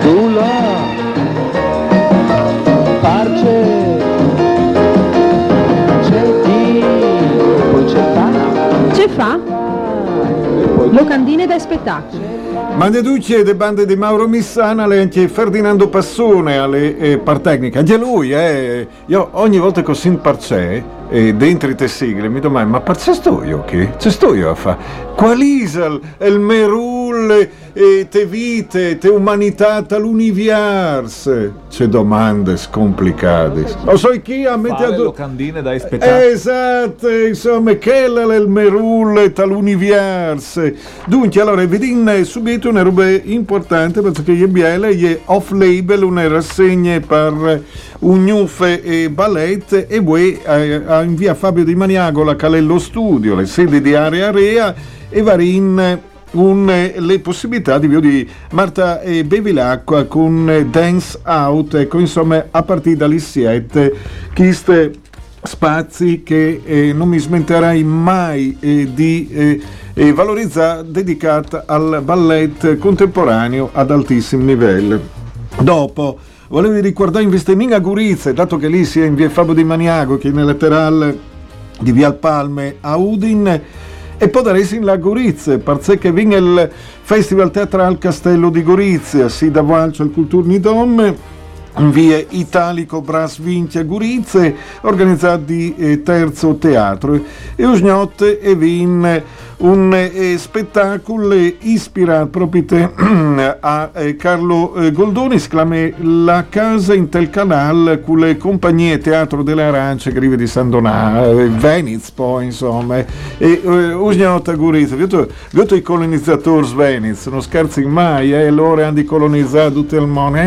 Tu là, parce, c'è Dio, poi c'è pace. Ce fa? Locandine da spettacolo. Mande Ducci de bande di Mauro Missana, le anche Ferdinando Passone alle eh, par tecnica. Anche lui, eh. Io ogni volta che ho sentito parcè, e dentro te sigle, mi domando, ma parcè sto io che? C'è sto io a fa? Qual isal, il merulle, e te vite, te umanità, l'univers? C'è domande scomplicate. O so chi a Fare a... locandine da spettacolo. Esatto, insomma, che è il merulle tal'univers. Dunque, allora, vediamo subito una roba importante perché gli biele, gli off-label, una rassegna per un newfe e ballet e voi eh, in via Fabio Di Maniagola, Calello Studio, le sedi di Area Area e Varin un, eh, le possibilità di, di Marta e Bevilacqua con eh, Dance Out, ecco insomma a partire dalle 7 queste spazi che eh, non mi smenterai mai eh, di eh, eh, valorizzare dedicata al ballet contemporaneo ad altissimo livello. Dopo volevo ricordare investimenti a Gurizze, dato che lì sia in via Fabio di Maniago che nel laterale di via Palme a Udin e poi daresi in la Gorizia, perché vince il Festival Teatrale Castello di Gorizia, si da Valcio al Culturni Dom, in via Italico Bras Vinci a Gorizia, organizzato di eh, Terzo Teatro. E Usgnotte e vin un eh, spettacolo ispirato proprio a eh, Carlo eh, Goldoni, si La casa in tel canal con le compagnie Teatro delle Arance arriva di San Donato, eh, Venice poi insomma, e eh, Usgnotte a Gorizia. Vedo, i colonizzatori svenizi, non scherzi mai, eh, loro hanno colonizzato tutto il mondo.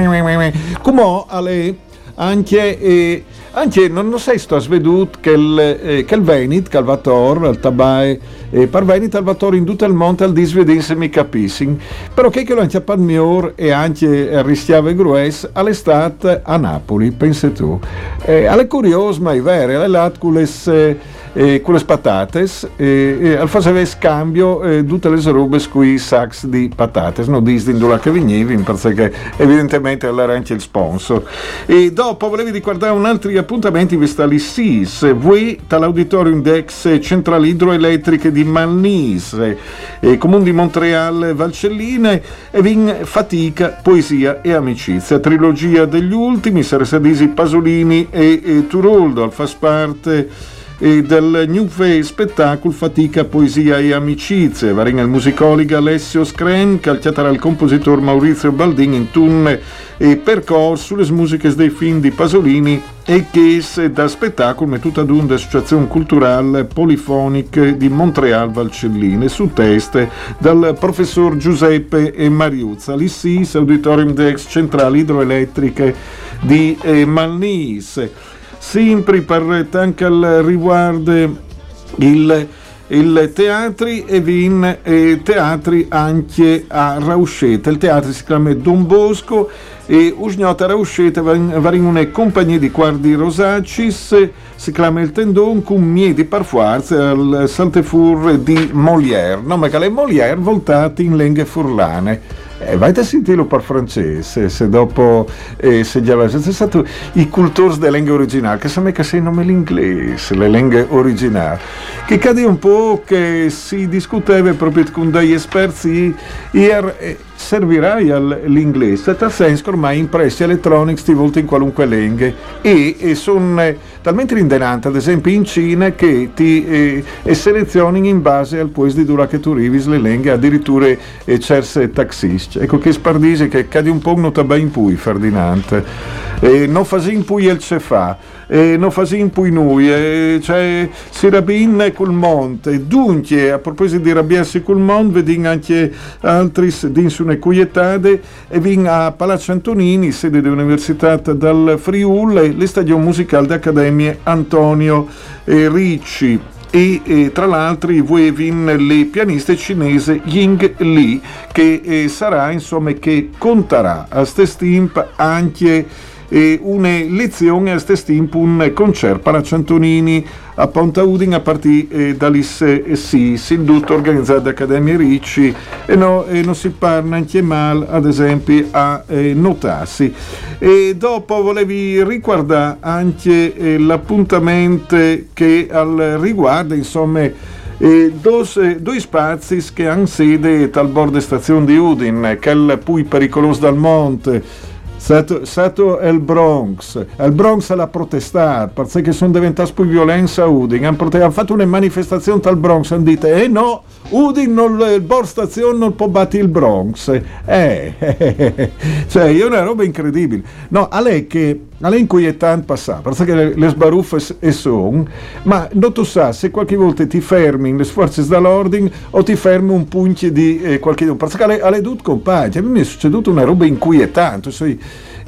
Come alle anche, eh, anche non, non sei sto svedut che il, eh, che il Venit, Calvator, il Tabae, eh, per Venit, Calvator in tutto il monte al disvedinse mi capissin, però che lo anche a miglior e anche a Ristiave Grues all'estate a Napoli, pensi tu. Eh, alle curios, ma è vero, alle lat con le eh, con le patates e, e al faceva scambio eh, tutte le robe qui sax di patates non disdi in che venivi perché evidentemente era anche il sponsor. E dopo volevi ricordare un altro appuntamento vista lì SIS voi dall'auditorium Dex Centrali Idroelettriche di Malnis eh, Comune di Montreal Valcelline e vin fatica poesia e amicizia. Trilogia degli ultimi Saresadisi Pasolini e, e Turoldo al fas parte e del New Face spettacolo Fatica, Poesia e Amicizie. Varinga il musicologo Alessio Scren, calciata al compositor Maurizio Baldin in tun e percorso sulle musiche dei film di Pasolini e che da spettacolo mettuta ad un associazione culturale polifoniche di Montreal Valcelline. Su teste dal professor Giuseppe e Mariuzza, l'ISIS Auditorium Dex Centrali Idroelettriche di eh, Sempre per anche al riguardo il, il teatri e vin e teatri anche a Rausceta. Il teatro si chiama Don Bosco e Usgnota Rausceta una compagnia di quardi rosacis si chiama il tendon con mie di parfuarze al saltefur di Molière. No, ma che le Molière voltati in lenghe furlane. Eh, vai a sentirlo per francese, se dopo eh, se già c'è stato i cultori delle lingue originali, che sa me che sei nome l'inglese, le lingue originali, che cade un po' che si discuteva proprio con degli esperti ieri. Eh, servirai all'inglese, nel senso ormai impressi electronics ti volti in qualunque lingua e, e sono talmente rindenanti, ad esempio in Cina, che ti eh, e selezioni in base al paese di dura che tu arrivi le lingue, addirittura e cerse taxisti. Ecco che spardisi che cade un po' nota ben in pui, Ferdinand. E non fasin poi il cefà, e non fasin poi noi, e cioè si rabin col monte. Dunque, a proposito di rabbiarsi col monte, vedi anche altri din su una cuietade e vin a Palazzo Antonini, sede dell'Università dal Friul, le stagioni musicali d'Accademia Antonio eh, Ricci e eh, tra l'altro voi vin le pianiste cinese Ying Li che eh, sarà insomma che conterà a ste anche eh, una lezione a ste stimp un concerto per Antonini a Ponta Udin a partire eh, dall'Isse eh, sì, Sindutto organizzato da Accademia Ricci. E, no, e non si parla anche male ad esempio a eh, notarsi. E dopo volevi riguardare anche eh, l'appuntamento che al riguardo insomma eh, eh, due spazi che hanno sede tal bordo stazione di Udin, che è il più pericoloso dal monte, Stato, stato il Bronx, il Bronx ha protestato perché sono diventati più violenza a Udin, hanno, hanno fatto una manifestazione tal Bronx, hanno detto eh no, Udin non, il Bor Station non può battere il Bronx, eh, cioè è una roba incredibile, no, a lei che a lei inquietante passare, perché le, le sbaruffe e sono, ma non tu sa se qualche volta ti fermi le forze dall'ordine o ti fermi un punto di eh, qualche perché alle, alle due compagni, a me è succeduta una roba inquietante, cioè,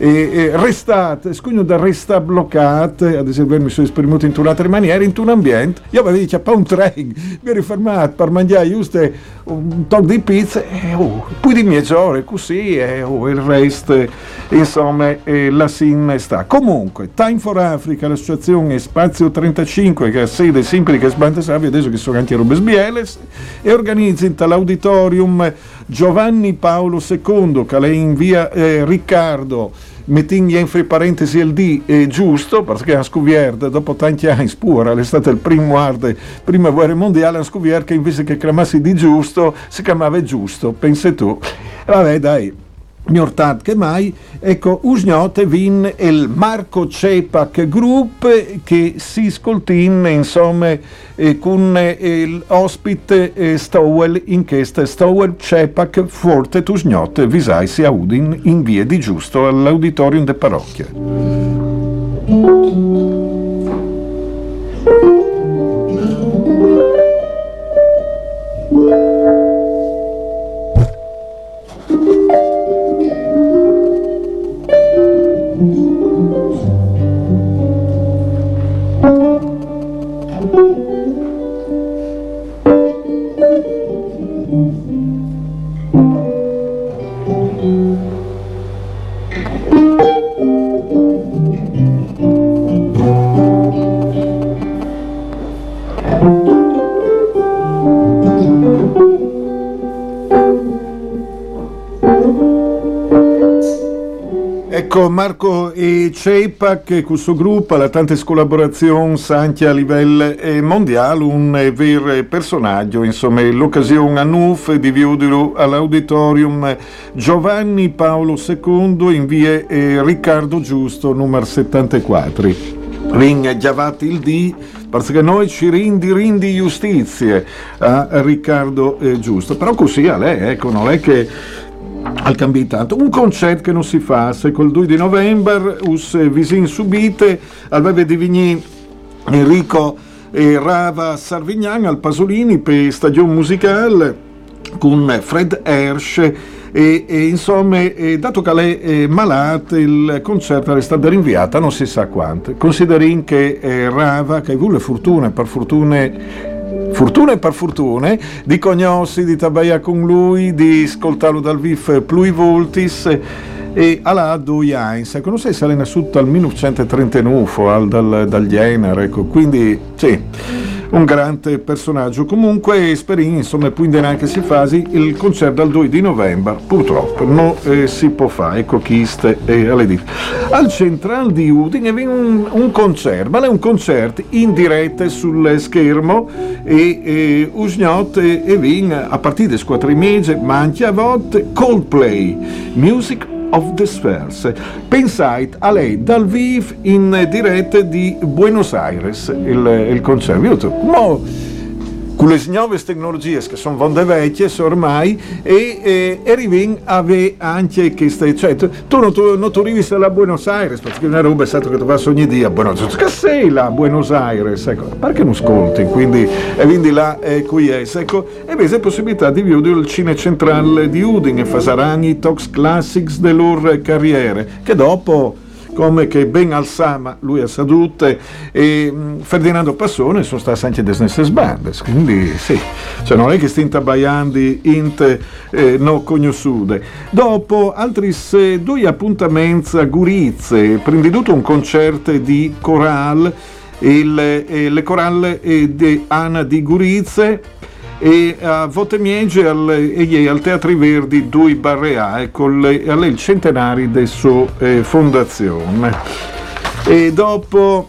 e, e restate, scugno da resta bloccate, ad esempio mi sono esprimato in un'altra maniera, in un ambiente, io avevo detto, c'è un treno, mi ero fermato per mangiare giusto un tocco di pizza, e oh, poi di mezz'ora, così, e oh, il resto, insomma, eh, la sin sta. Comunque, Time for Africa, l'associazione Spazio 35, che ha sede sempre che Sbante Savi, adesso che sono anche Robes Bieles, e organizza l'auditorium Giovanni Paolo II, che lei in via eh, Riccardo, mettendo in fra parentesi il D è giusto perché ha scoperto dopo tanti anni spura è stata il primo arde prima guerra mondiale scoperto che invece che chiamassi di giusto si chiamava giusto pensi tu. Vabbè dai Miortat che mai, ecco, usgnote vin il Marco Cepac Group che si scoltin insomma eh, con eh, l'ospite eh, Stowell in questa Stowell Cepac Forte Tusgnote visai si Udin in via di giusto all'auditorium de parrocchia. Ecco Marco e CEPAC, questo gruppo ha tante collaborazioni anche a livello mondiale, un vero personaggio, insomma l'occasione a Nuf di vedere all'auditorium Giovanni Paolo II in via eh, Riccardo Giusto, numero 74. Ring chiavati il D perché noi ci rindi rindi giustizie a Riccardo eh, Giusto, però così a lei, ecco, non è che al cambiato. Un concerto che non si fa, se col 2 di novembre, us visin subite, al bebe di Vigny Enrico e Rava Sarvignan al Pasolini per stagione musicale con Fred Hersch e, e insomma, e dato che lei è malata, il concerto è stato rinviato, non si sa quanto. Considerando che eh, Rava, che vuole fortuna, per fortune fortuna e per fortuna di conosci, di tabaia con lui, di ascoltarlo dal vivo plui voltis e alla due anni, ecco, non sei se è nascuto al 1939 dal, dal genere, ecco, quindi sì un grande personaggio. Comunque, Sperin, insomma, quindi anche si fa il concerto dal 2 di novembre, purtroppo non eh, si può fare, ecco chiste e alle dita. Al Central di Udine è un, un concerto, ma è un concerto in diretta sul schermo e, e Usgnot e, e Vin a partire da squadre mese, ma anche a volte Coldplay, Music of the Spheres. Pensate a lei dal vivo in diretta di Buenos Aires, il, il concerto. Con le nuove tecnologie che sono vonde vecchie ormai e, e, e arrivi a anche queste cioè tu, tu non, tu, non arrivi a Buenos Aires perché una roba è stato che tu vas ogni dia Buenos Aires. Che sei là a Buenos Aires ecco, perché non ascolti? Quindi, e quindi là è qui è ecco, e invece possibilità di vedere il cine centrale di Udine Fasarani Tox Classics delle loro carriere che dopo come che ben al Sama lui ha sedute e mm, Ferdinando Passone sono stati anche delle stesse bande quindi sì cioè non è che stiamo tabbaiando int eh, no conosciute dopo altri due appuntamenti a Gurizze. Prendi tutto un concerto di coral il, eh, le coralle eh, di Anna di Gurizze e a Votemiege e al Teatri Verdi due barre A e con il centenari della sua eh, fondazione. E dopo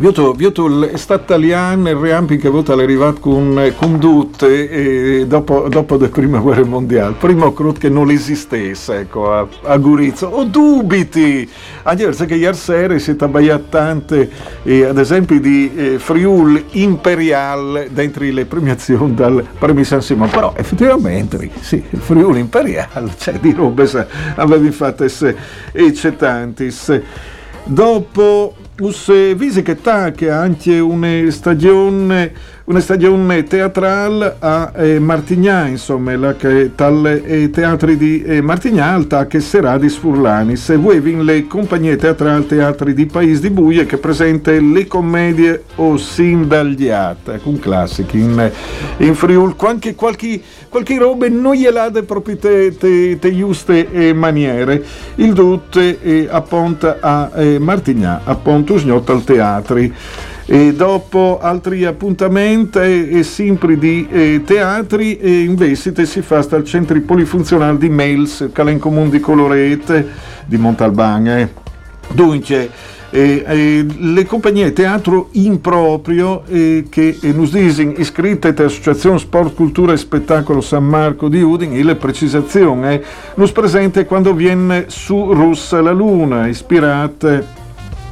Vioto, vioto l'estate italiana, il Reampi che vota arrivato con condotte e dopo, dopo la prima guerra mondiale. Prima credo che non esistesse ecco, a, a Gurizzo. O dubiti! Anche perché ieri sera si è tagliato tante, eh, ad esempio, di eh, Friul Imperial dentro le premiazioni dal Premio San Simone. Però effettivamente, sì, Friul Imperial, cioè di robe avevi fatte e c'è tantis. Dopo us visi che anche una stagione, una stagione teatrale a eh, Martignà, insomma, la che tal eh, teatri di eh, Martignà, ta che sarà di Sfurlani. Se vuoi le compagnie teatrali teatri di Paese di Buie che presenta le commedie o sindagliate, ecco un classico in, in Friul, qualche, qualche, qualche roba non gliel'ade proprio te, te, te giuste eh, maniere. Il tutte eh, appunto a eh, Martignà, appunto Tusgnot al teatri. E dopo altri appuntamenti e, sempre di teatri e investite si fa al centro polifunzionale di Mails, Calen Comune di Colorete, di Montalbán. Eh. Dunque, eh, eh, le compagnie teatro in proprio eh, che eh, nos disin iscritte all'Associazione Sport, Cultura e Spettacolo San Marco di Udin e le precisazioni eh, nos presente quando viene su Russa la Luna, ispirate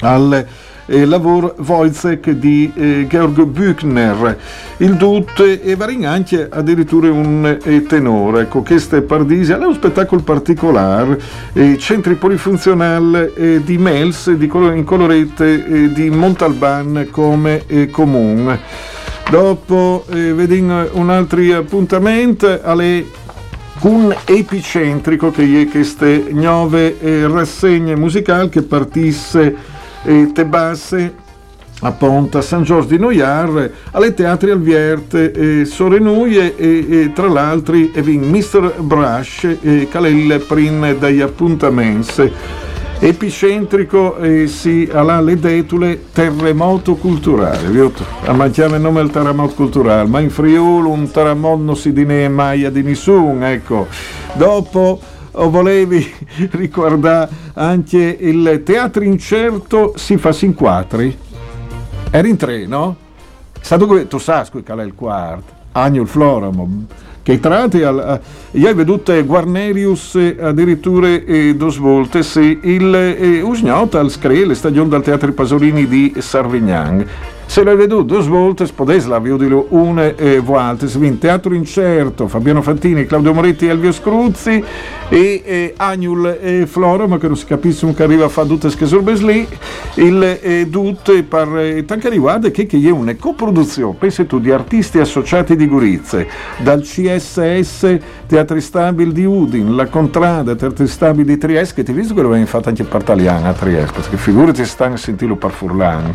al eh, lavoro Wojciech di eh, Georg Büchner. Il Dut e varin anche addirittura un eh, tenore. Ecco, questo è Pardisi, è un spettacolo particolare, eh, centri polifunzionali eh, di Mels, di, in colorette eh, di Montalban come comune. Dopo eh, vediamo un altro appuntamento alle un epicentrico che è queste nuove eh, rassegne musicali che partisse Tebasse a Ponta, San Giorgio di Noiar, alle teatri Alvierte, eh, Sorenuie e, e, tra l'altro e Mr. Brush e Calelle Prin dagli appuntamenti. Epicentrico eh, si ha le detule terremoto culturale, a mangiare il nome del terremoto culturale, ma in Friuli un terremoto non si dinea mai di nessuno, ecco. Dopo o volevi ricordare anche il teatro incerto si fa in quattri? Era in tre, no? Stato tu sai qual è il quarto? Agnul Florum, che tra l'altro io ho veduto Guarnerius addirittura eh, dos voltes il eh, usgnota al scree le stagioni dal Teatro Pasolini di Sarvignan se l'hai veduto svolte, spodese la vedilo una e volte, in Teatro Incerto, Fabiano Fantini, Claudio Moretti, Elvio Scruzzi e, e Agnul e Flora, ma che non si capisce che arriva a fare tutte queste sorbe lì, il eh, tutte per eh, tanto riguarda che, che è una coproduzione, pensi tu, di artisti associati di Gurizze, dal CSS Teatri Stabili di Udin, la Contrada Teatri Stabili di Trieste, che ti visto che lo fatto anche per Taliana a Trieste, perché figurati stanno a sentirlo per Furlan.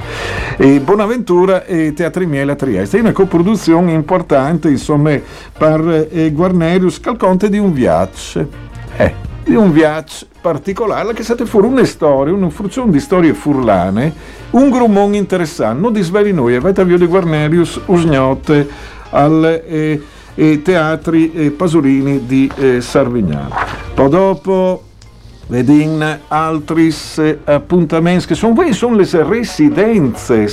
E Bonaventura Ventura e Teatri Miele a Trieste. È una coproduzione importante, insomma, per eh, Guarnerius, calconte di un viaggio. Eh, di un viaggio particolare che è stata fuori una storia, una fruzione di storie furlane, un grummone interessante, di sveli noi, avete avvio di Guarnerius, Usgnotte, al... Eh, e teatri eh, Pasolini di eh, Sarvignano. Poi dopo vedin altri appuntamenti che sono, sono le residenze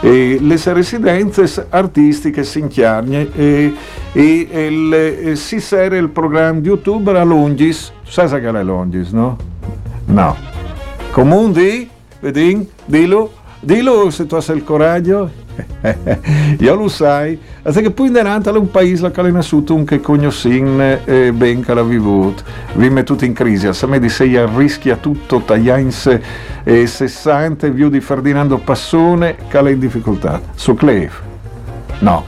eh, le residenze artistiche si inchiarne e, e, e il, si sera il programma di youtuber a Longis sai che è Longis no? no comune di vedin dillo dillo se tu hai il coraggio. Io lo sai, perché poi in denanta è un paese che è nasciuto un che conoscin eh, ben che l'ha vivuto, vive tutto in crisi, a me di sei rischia tutto tagliains e 60 viu di Ferdinando Passone che è in difficoltà, su Cleve, no,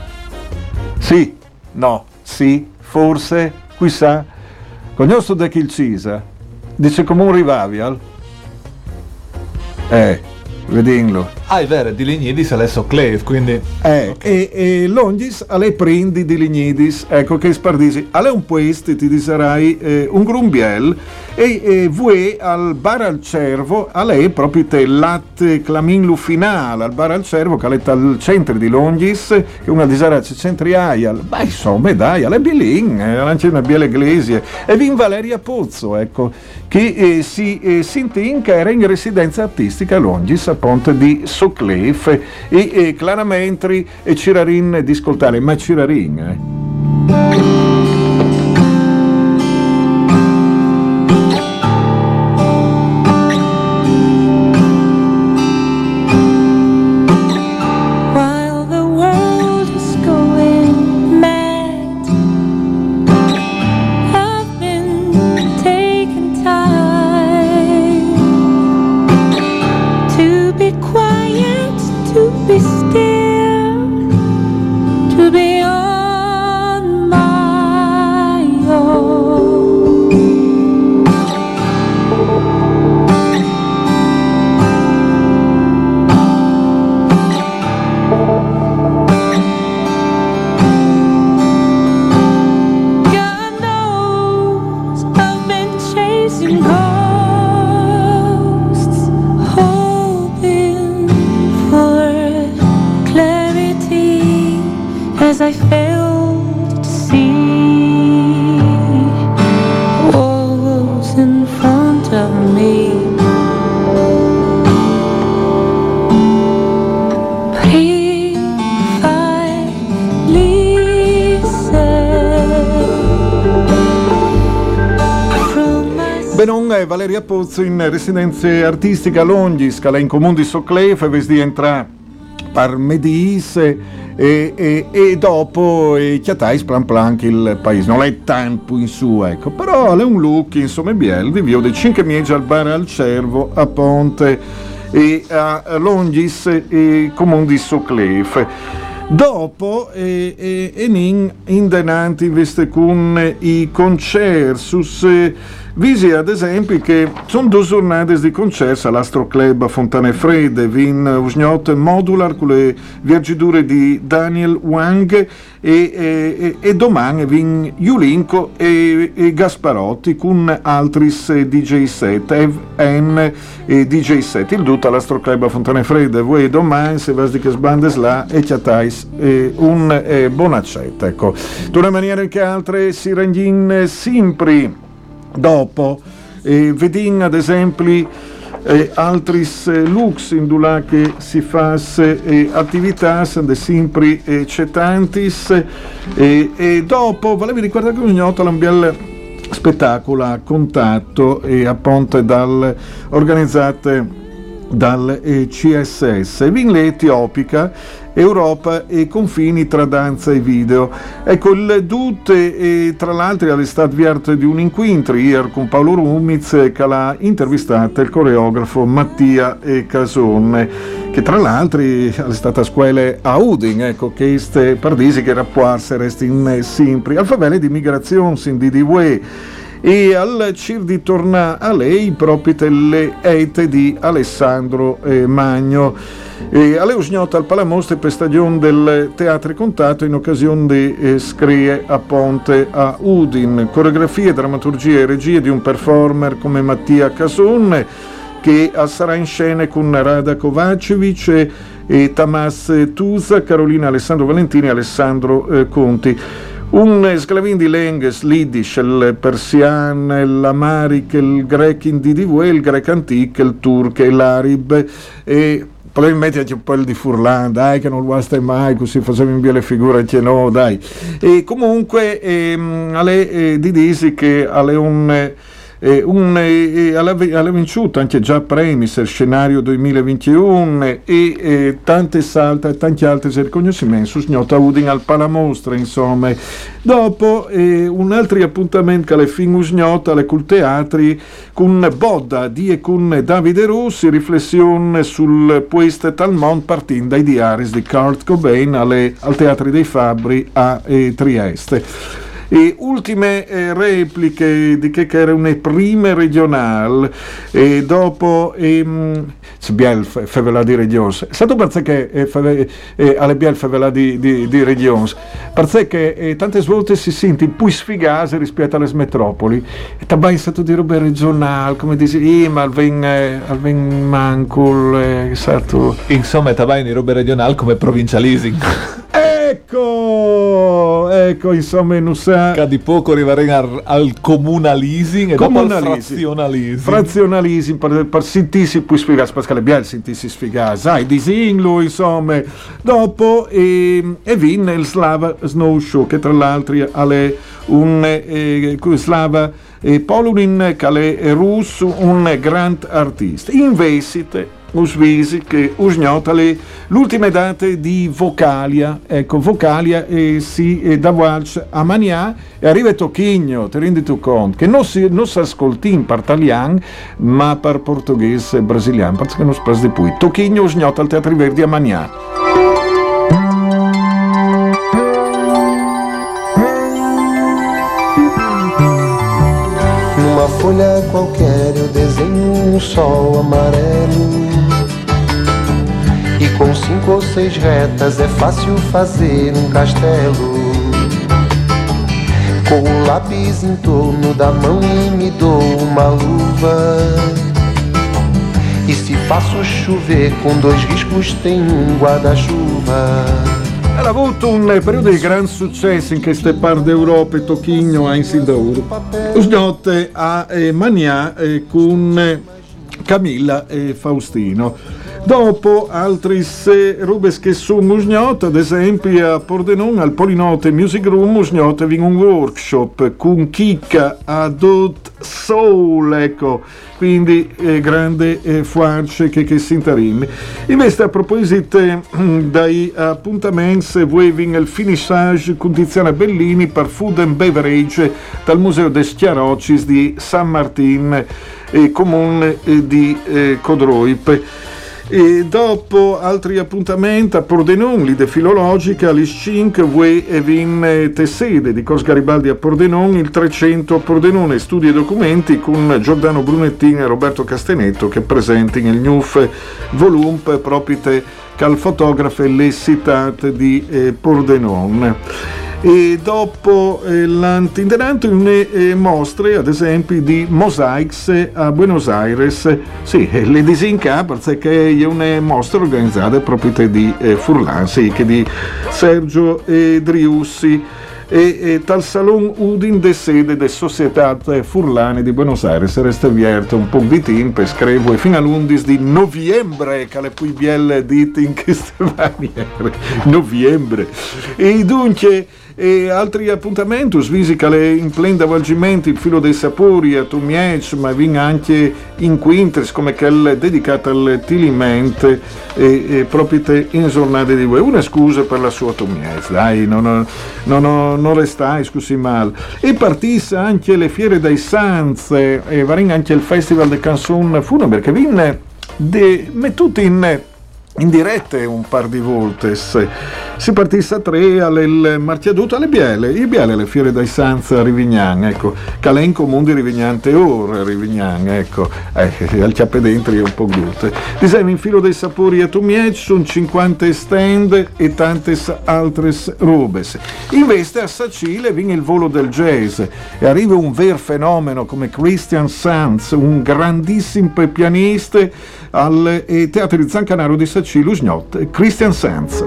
sì, no, sì, forse, chissà, conosco da chi il Cisa, dice come un revival, eh, vedinlo. Ah, è vero, di Lignidis adesso Cleve, quindi... Eh, e, e Longis alle prendi di Lignidis, ecco che spardisi, alle un puesti ti diserai eh, un grumbiel. E, e vue al bar al cervo, alle proprio te latte claminlu finale al bar al cervo che è al centro di Longis, che una disarace centriaia, ma insomma dai, alle bilin, eh, una biele iglesia, e vin Valeria Pozzo, ecco, che eh, si eh, sintin che era in residenza artistica a Longis a Ponte di Soclef e, e chiaramente e Cirarin di ascoltare, ma Cirarin eh. Pozzo in residenze artistiche a Longis, che è in comune di Soclef, e vesti entra par medis e, e, e dopo e chiatais plan plan il paese non è tanto in su ecco. Però è un look insomma biel di via dei 5 miegi al bar al cervo a Ponte e a Longis e comune di Soclef Dopo, e, e, e nin indenanti investe con i concertus, eh, visi ad esempio che sono due giornate di concerti all'Astro Club a Fontane Fredde, vin usgnot modular con le viaggiature di Daniel Wang e, e, e- domani vin Julinko e, e Gasparotti con altri DJ set, Ev N e DJ set, il tutto all'Astro Club a Fontane Fredde, voi domani se vas di che sbandes là e chiatais eh, un eh, bonaccetto, ecco. D'una maniera che altre si rendin sempre dopo, e vedin ad esempio eh, altri lux in dula che si fa eh, attività de sempre eh, cetantis e, e dopo volevi ricordare che ogni volta l'ambiente spettacolo a contatto e a ponte dal, organizzate dal eh, CSS, Vinle Etiopica, Europa e confini tra danza e video. Ecco, il Dute, eh, tra l'altro, stato avviato di un incontro ieri con Paolo Rumiz che l'ha intervistato il coreografo Mattia e Casone, che tra l'altro è stata a scuola a Udin, ecco, che ste pardisi che rapporsi resti in sempre, al favele di migrazione, in DDW e al Cir di tornare a lei proprio le ete di Alessandro eh, Magno. E alle usgnota al Palamostre per stagione del Teatro Contatto in occasione di eh, Scrie a Ponte a Udin. Coreografie, drammaturgie e regie di un performer come Mattia Cason che sarà in scena con Rada Kovacevic e, Tamas Tusa, Carolina Alessandro Valentini e Alessandro eh, Conti. Un sclavin di lengues, l'Iddish, il persian, l'amaric, il greco in DDV, il greco antico, il turco e l'arib e probabilmente anche un po' il di Furlan, dai che non lo stai mai, così facciamo in via le figure che no, dai. E comunque ehm, alle, eh, di disi che alle un eh, un, eh, alla, alla vinciuto anche già premi per scenario 2021 e eh, tante salte e tanti altri riconoscimenti su Sgnota Udin al Palamostra insomma. Dopo eh, un altro appuntamento alle fin usgnota alle col teatri con Bodda di e con Davide Rossi riflessione sul pueste tal mon partendo dai diari di Kurt Cobain alle, al Teatro dei Fabbri a eh, Trieste e ultime eh, repliche di che, che era una prime regional e dopo ehm, Biel favela di regions stato perché eh, fave, eh, alle Biel favela di, di, di regions perché eh, tante volte si sente più sfigase rispetto alle metropoli e tabai è stato di roba regionale come dici ma al ven, eh, al ven mancul eh, stato insomma tabai di roba regionale come provincialising ecco ecco insomma in USA Che di poco arriveremo al comunalising e dopo al frazionalising. Frazionalising per, per sentirsi più sfigati, perché biel sentirsi sfigati, sai, disinglo, insomma. Dopo e, e vinne il Slava Snow Show, che tra l'altro è un eh, Slava eh, Polunin, che è russo, un grande artista. In Usvisi che usgnotale l'ultima data di Vocalia. Ecco Vocalia e si e da Walsh a Mania e arriva Tocchigno ti rendi tu conto? Che non si, non si ascolti in partalian ma per portoghese e brasiliano perché non si passa di più Tocchigno usgnota al Teatro Verdi a Mania Numa folha qualquer eu desenho um sol amarelo cinco ou seis retas é fácil fazer um castelo. Com o lápis em torno da mão e me dou uma luva. E se faço chover com dois riscos, tem um guarda-chuva. Ha avuto un periodo di gran successo in queste parti d'Europa e Tocchigno a Insindauro. Usnotte a eh, Mania eh, con Camilla e Faustino. Dopo altri se rubes che sono usgnot, ad esempio a Pordenon al Polinote Music Room usgnot vin un workshop con chicca adult soul, ecco, quindi eh, grande eh, fuarce che, che si interim. Invece a proposito dai appuntamenti waving il finissage con Tiziana Bellini per Food and Beverage dal Museo des Chiarocis di San Martin e comune eh, di eh, Codroip. E dopo altri appuntamenti a Pordenone, l'ide filologica, l'Iscink, Vue e Vin Tessede di Cos Garibaldi a Pordenone, il 300 a Pordenone, studi e documenti con Giordano Brunettin e Roberto Castenetto che presenti nel NUF volume proprio cal fotografe le citate di eh, Pordenone. E dopo eh, l'antindenanto une eh, mostre ad esempio di mosaics a Buenos Aires. Sì, le disinca perché è una mostra organizzata proprio di eh, Furlan sì, che di Sergio eh, Driussi e, e tal salon Udin de sede de Societat Furlane di Buenos Aires. Resta avviato un po' di tempo scrivo e fino all'11 di novembre che le poi bielle dite in queste maniere. Novembre. E dunque e altri appuntamenti, visicale in pleno avvolgimento il filo dei sapori a Tumiec, ma vin anche in quintres come quelle dedicate al Tiliment e, e proprio in giornate di voi. Una scusa per la sua Tumiec, dai, non, non, non restai, scusi male. E partisse anche le fiere dei Sanz e varin anche il Festival de Canson Funebre che vinne de, mettuti in in dirette un par di volte. Si partisse a tre al Marchiaduto alle Biele, i Biele le fiere dai Sanza Rivignan, ecco, Calenco Mundi Rivignante Or Rivignan, ecco, eh, al chiappe dentro è un po' glute. Disegno in filo dei sapori a Tumiec, sono 50 stand e tante altre robes. Invece a Sacile viene il volo del jazz e arriva un ver fenomeno come Christian Sanz, un grandissimo pianista al Teatro di Zancanaro di Sacile, Usgnot, Christian Sanz.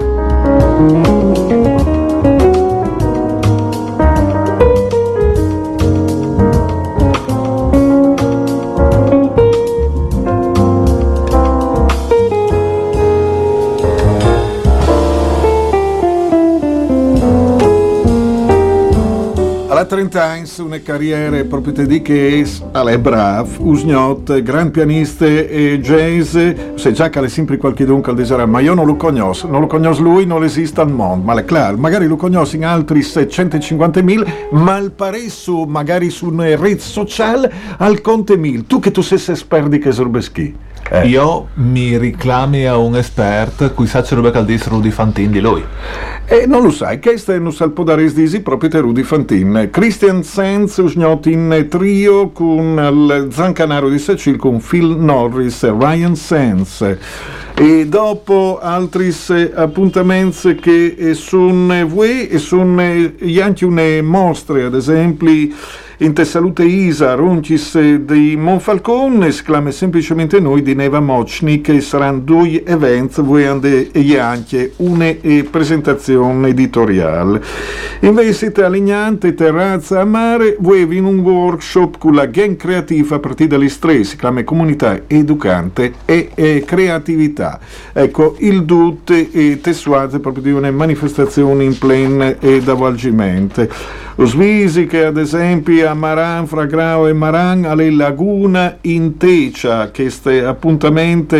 A 30 anni, una carriera proprio di che è bravo, usgnot, gran pianista e jazz, se già che è sempre qualche dunque al deserto, ma io non lo conosco, non lo conosco lui, non esiste al mondo, ma è chiaro, magari lo conosco in altri 150.000, ma il paresso magari su una rete sociale al conte mil, tu che tu sei esperto di che sorbeschi. Eh. Io mi riclami a un esperto cui sa c'è roba che Rudy Fantin di lui. E non lo sai, questo è un salpo da resdisi proprio te Rudy Fantin. Christian Sanz usgnot in trio con il zancanaro di Sacil con Phil Norris e Ryan Sanz. E dopo altri appuntamenti che sono voi e sono anche una mostre, ad esempio in te salute Isa, Roncis di Monfalcone, esclame semplicemente noi di Neva Mochni che saranno due eventi, voi andate e anche una presentazione editoriale. Invece Alignante, Terrazza a Mare, voi in un workshop con la gang creativa a partire dagli stress, clame comunità educante e, e creatività. Ecco, il DUT e testuate proprio di una manifestazione in plena ed avvolgimento. Svisi che ad esempio a Maran, Fragrao e Maran alle Laguna in Tecia, che ste appuntamento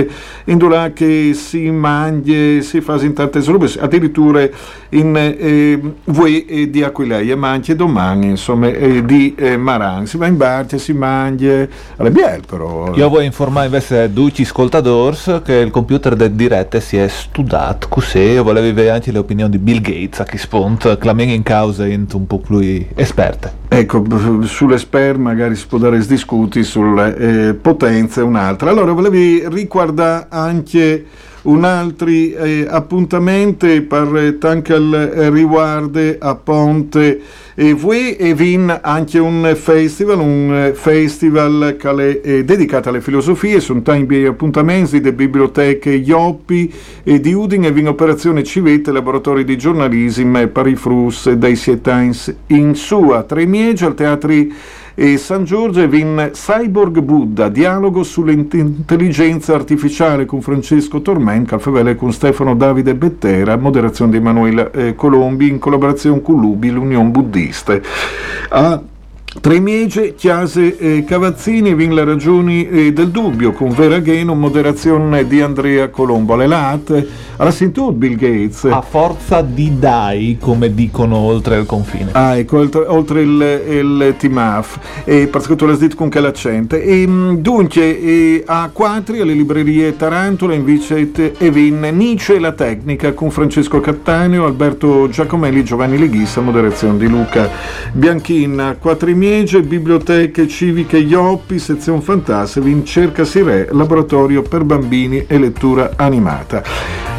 in là che si mangia, si fa in tante robe, addirittura in eh, voi eh, di Aquileia, ma anche domani, insomma, eh, di eh, Maran. Si va in bar, si mangia, alle biel però. Io voglio informare invece tutti gli ascoltatori che il computer del dirette si è studiato, così volevo vedere anche le opinioni di Bill Gates a chi spunta, clamen in causa in un po' più esperte. Ecco, sull'espert magari si può dare discuti sulle eh, potenze un'altra. Allora, volevi riguardare anche un altro eh, appuntamento per anche il riguardo a Ponte e voi e vin anche un festival, un festival è dedicato alle filosofie, sono tanti appuntamenti delle biblioteche Ioppi e di Udine e vin operazione civetta laboratori di giornalismo per i frus dei Sietans in sua, tre miege al teatri e San Giorgio vin Cyborg Buddha, dialogo sull'intelligenza artificiale con Francesco Tormen, Calfavelle con Stefano Davide Bettera, moderazione di Emanuele eh, Colombi in collaborazione con l'UBI, l'Unione Buddista. A Tremiege, Chiase e Cavazzini, vin le ragioni eh, del dubbio, con Vera Gheno, moderazione di Andrea Colombo. Le latte, alla sentito Bill Gates. A forza di dai, come dicono oltre il confine. Ah, ecco, oltre, oltre il, il TIMAF, e perché tu l'hai detto con che l'accento. E, dunque, e, a Quatri, alle librerie Tarantola, invece, e vin Nietzsche la tecnica, con Francesco Cattaneo, Alberto Giacomelli, Giovanni Leghissa, moderazione di Luca Bianchin. Quattrimila Miege, biblioteche civiche Ioppi, sezione Fantasmi, in Cerca Sirè, laboratorio per bambini e lettura animata.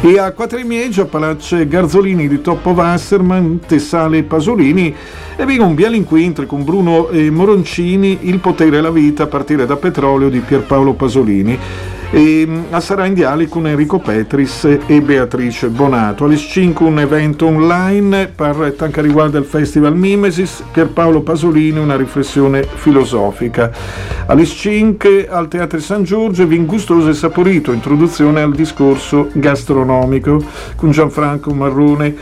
E a Quattrimiege, a Palazzo Garzolini di Toppo Wasserman, Tessale Pasolini, e viene un bialinquintre con Bruno Moroncini, Il potere e la vita a partire da Petrolio di Pierpaolo Pasolini e mm, a Sarà Indiali con Enrico Petris e Beatrice Bonato. Alle 5 un evento online per anche riguarda il Festival Mimesis, Pierpaolo Pasolini una riflessione filosofica. Alle 5 al Teatro San Giorgio vin gustoso e saporito, introduzione al discorso gastronomico con Gianfranco Marrone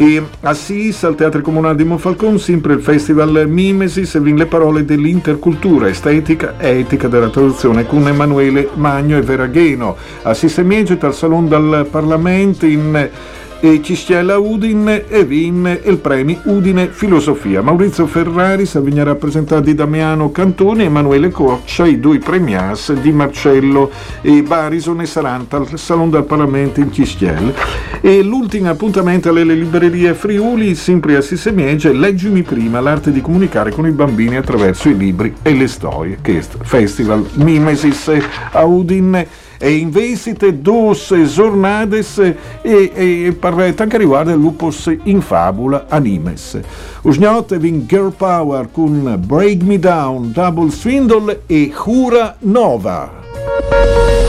e a Sis, al Teatro Comunale di Monfalcone, sempre il Festival Mimesis, e le parole dell'intercultura, estetica e etica della traduzione con Emanuele Magno e Veragheno. A Sis e Miegeta, al Salone del Parlamento in Cistiella Udine e Vin il premio Udine Filosofia. Maurizio Ferrari viene rappresentati Damiano Cantoni e Emanuele Coccia, i due premias di Marcello e Barison e Saranta al Salone del Parlamento in Cistiella. E l'ultimo appuntamento alle librerie Friuli, sempre a Sissemiege, Leggimi prima, l'arte di comunicare con i bambini attraverso i libri e le storie. Che Festival Mimesis a Udine e investite dos jornades e, e per anche riguarda lupus in fabula animes. Usgnot vin Girl Power con Break Me Down, Double Swindle e Jura Nova.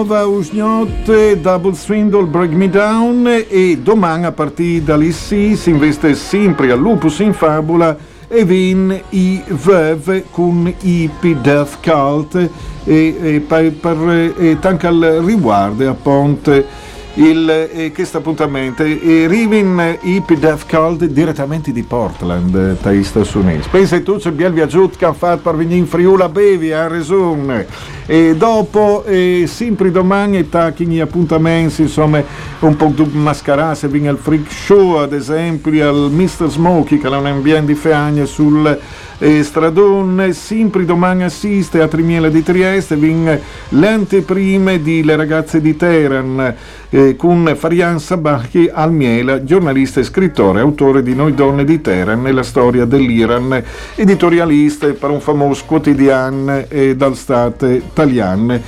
Nova Usgnot, Double Swindle, Break Me Down e domani a partire da lì si investe sempre a Lupus in Fabula e vin i Veuve con i Death Cult e, e per, per e, tanto al riguardo appunto il, eh, questo appuntamento e Rivin Hip Death Cult direttamente di Portland dagli Stati Uniti. Pensa tu c'è bien viaggiato che hanno fatto per venire in Friuli a bevi a ragione e dopo eh, sempre domani tacchi gli appuntamenti insomma un po' di mascarà se viene al freak show ad esempio al Mr. Smokey che è un ambiente di feagne sul eh, Stradone, sempre domani assiste a Trimiela di Trieste, vin l'anteprime di Le ragazze di Teheran eh, con Farian Sabacchi al Miela, giornalista e scrittore, autore di Noi donne di Teheran e la storia dell'Iran, editorialista per un famoso quotidiano eh, dal Stato italiano.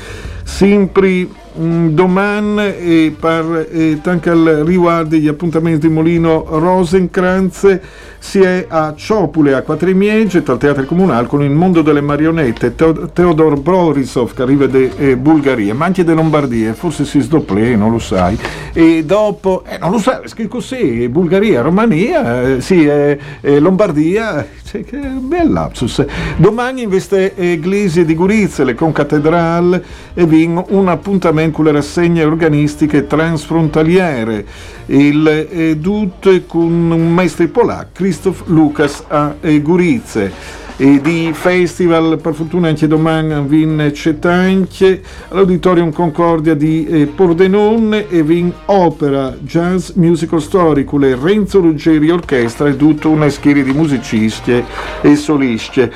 Sempre mm, domani e per eh, tanto al riguardo gli appuntamenti di Molino Rosenkranz si è a Ciopule, a Quatrimiege, al Teatro Comunale, con il mondo delle marionette, Teodor Borisov, che arriva da eh, Bulgaria, ma anche da Lombardia, forse si sdopplè, non lo sai. E dopo, eh, non lo sai, che così, Bulgaria, Romania, eh, sì, eh, Lombardia, cioè, che bel lapsus. Domani investe Eglise di Gurizele con Cattedrale e vin un appuntamento con le rassegne organistiche transfrontaliere. Il eh, Dut con un maestro polacco, Krzysztof Lukas a Gurizze. E di festival, per fortuna anche domani vin c'è anche all'Auditorium Concordia di eh, Pordenone e vin opera jazz musical story con le Renzo Ruggeri Orchestra e tutta una schiera di musicisti e solisti.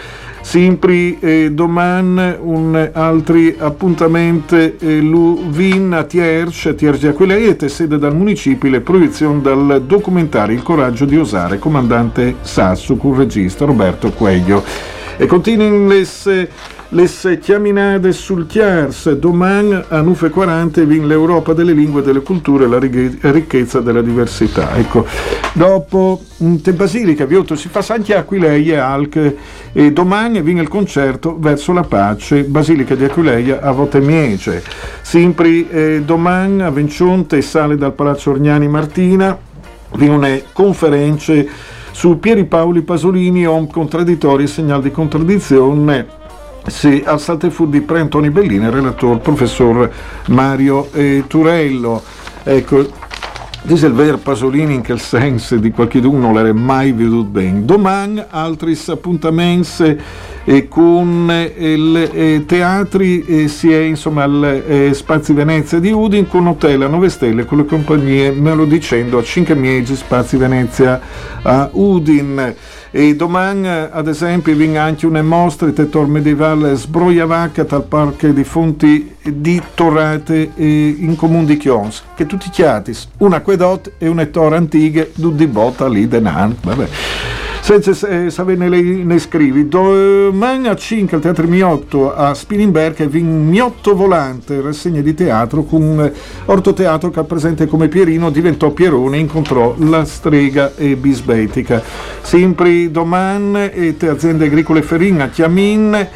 Sempre eh, domani un altri appuntamento eh, Luvin a Tierce, a Tierce Aquilete, sede dal municipio, le proiezioni dal documentario Il coraggio di osare, comandante Sasso, con regista Roberto Queglio. E continuano le le chiaminade sul Chiars, domani a Nufe 40 vin l'Europa delle lingue e delle culture, la ricchezza della diversità. Ecco, dopo te Basilica, Viotto si fa Santi Aquileia e Alc e domani viene il concerto verso la pace, Basilica di Aquileia a Votemiece. Sempre eh, domani a Vencionte sale dal Palazzo Orgnani Martina, viene conferenze su Pieri Paoli Pasolini, om contraddittori e segnal di contraddizione sì, al Saltefood di Pre-Antoni Bellini, relatore professor Mario eh, Turello. Ecco, Dice il vero Pasolini in quel senso di qualcuno l'era mai veduto bene. Domani altri appuntamenti eh, con il eh, teatri eh, si è insomma al eh, Spazi Venezia di Udin con Hotel a 9 Stelle con le compagnie me lo dicendo a 5 miegi Spazi Venezia a Udin. E domani, ad esempio, vi anche una mostra di tor medievale sbroiavacca dal parco di fonti di Torrate in comune di Chions, che tutti chiatis, un acquedotto e un ettore antiche, di botta lì denan. Senza eh, saperne le, ne scrivi. Domani a 5 al Teatro Miotto a Spilimberg vin Miotto Volante, rassegna di teatro con eh, ortoteatro che presente come Pierino diventò Pierone, incontrò la strega e bisbetica. Sempre domani e te aziende agricole Ferrin a Chiamin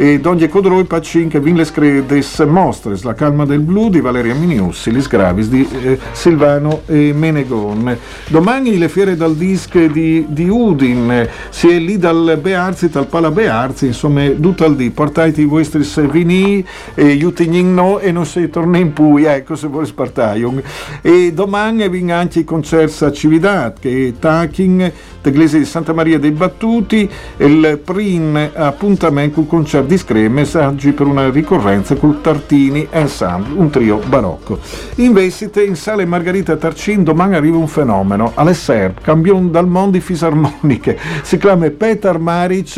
e Donje Codroi Pacin che vin le scredes mostres, La calma del blu di Valeria Miniussi, Lis Gravis di eh, Silvano e Menegon. Domani le fiere dal disc di, di Udin, si è lì dal Bearzi, dal Pala Bearzi, insomma, tutto al dì, portate i vostri vini, e Jutignin no e non si torna in Puglia, ecco se vuole spartaion. E domani vin anche i concerti a Cividat, che è Taking, l'Eglise di Santa Maria dei Battuti, il PRIN appuntamento con concerto discreti messaggi per una ricorrenza col Tartini Ensemble, un trio barocco. Investite in sale Margherita Tarcin, domani arriva un fenomeno, alle Serb, campione dal mondo di fisarmoniche, si chiama Petar Maric,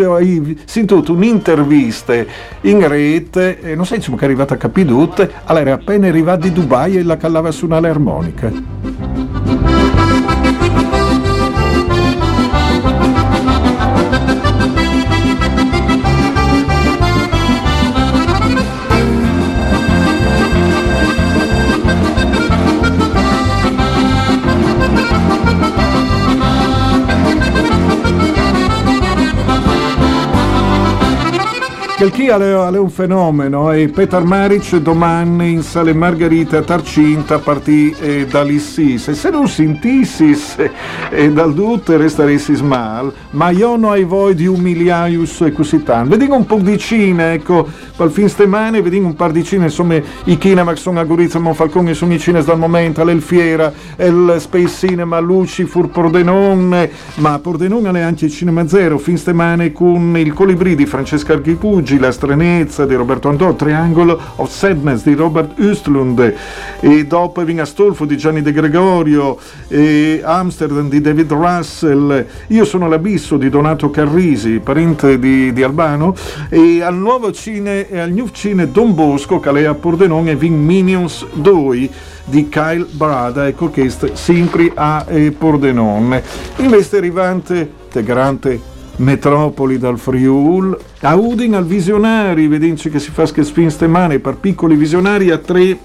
si intitola un'intervista in rete, e non insomma che è arrivata a Capidut, allora appena arrivata di Dubai e la callava su un'ale armonica. Che chi è un fenomeno e Peter Maric domani in Sale Margherita Tarcinta partì eh, dall'Issis e se non sentissis eh, dal dute restaressis mal ma io non hai voi di umiliaius e così tanto vediamo un po' di cine ecco per fin stemane vediamo un par di cine insomma i Kinemax sono a Gorizia Monfalcone sono i cines dal momento l'Elfiera il Space Cinema Luci Fur Pordenone ma Pordenone è anche Cinema Zero. Fin stemane con il Colibrì di Francesca Archipugi La stranezza di Roberto Andò, Triangle of Sadness di Robert Östlund e dopo Vinga Stolfo di Gianni De Gregorio e Amsterdam di David Russell Io sono l'abisso di Donato Carrisi, parente di, di Albano e al nuovo cine e al new cine Don Bosco che lei a Pordenone e Vin Minions 2 di Kyle Barada ecco che sempre a Pordenone. Invece arrivante Tegrante metropoli dal Friul, a Udin al visionari, vedendo che si fa che spinste mani per piccoli visionari a tre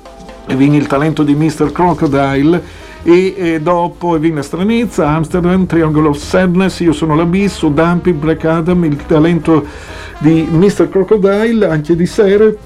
e viene il talento di Mr. Crocodile e, e dopo viene Stranezza, Amsterdam, Triangle of Sadness, io sono l'Abisso, Dumpy, Black Adam, il talento di Mr. Crocodile, anche di Sere,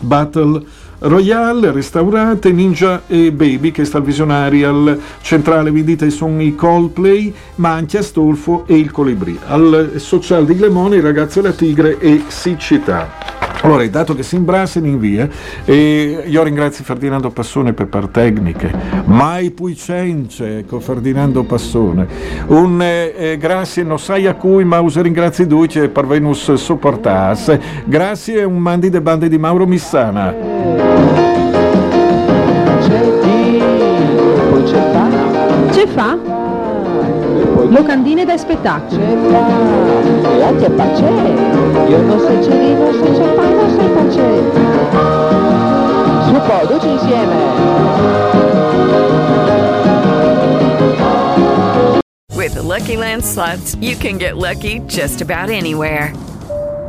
Battle Royale, Restaurate, Ninja e Baby che sta al visionarial centrale vendita sono i Coldplay, ma anche Astolfo e il Colibrì. Al social di Glemone, il ragazzo la tigre e Siccità. Allora, dato che si imbrassano in via, e io ringrazio Ferdinando Passone per par tecniche, mai puicence, ecco Ferdinando Passone, un eh, eh, grazie non sai a cui, ma uso ringrazi duce per venus sopportas, grazie un mandi de bande di Mauro Missana. Ce fa? Locandine da spettacolo. E anche pace. Io non so cerino, se c'è pane, se pace. Su po', tutti insieme. With the Lucky Land slots, you can get lucky just about anywhere.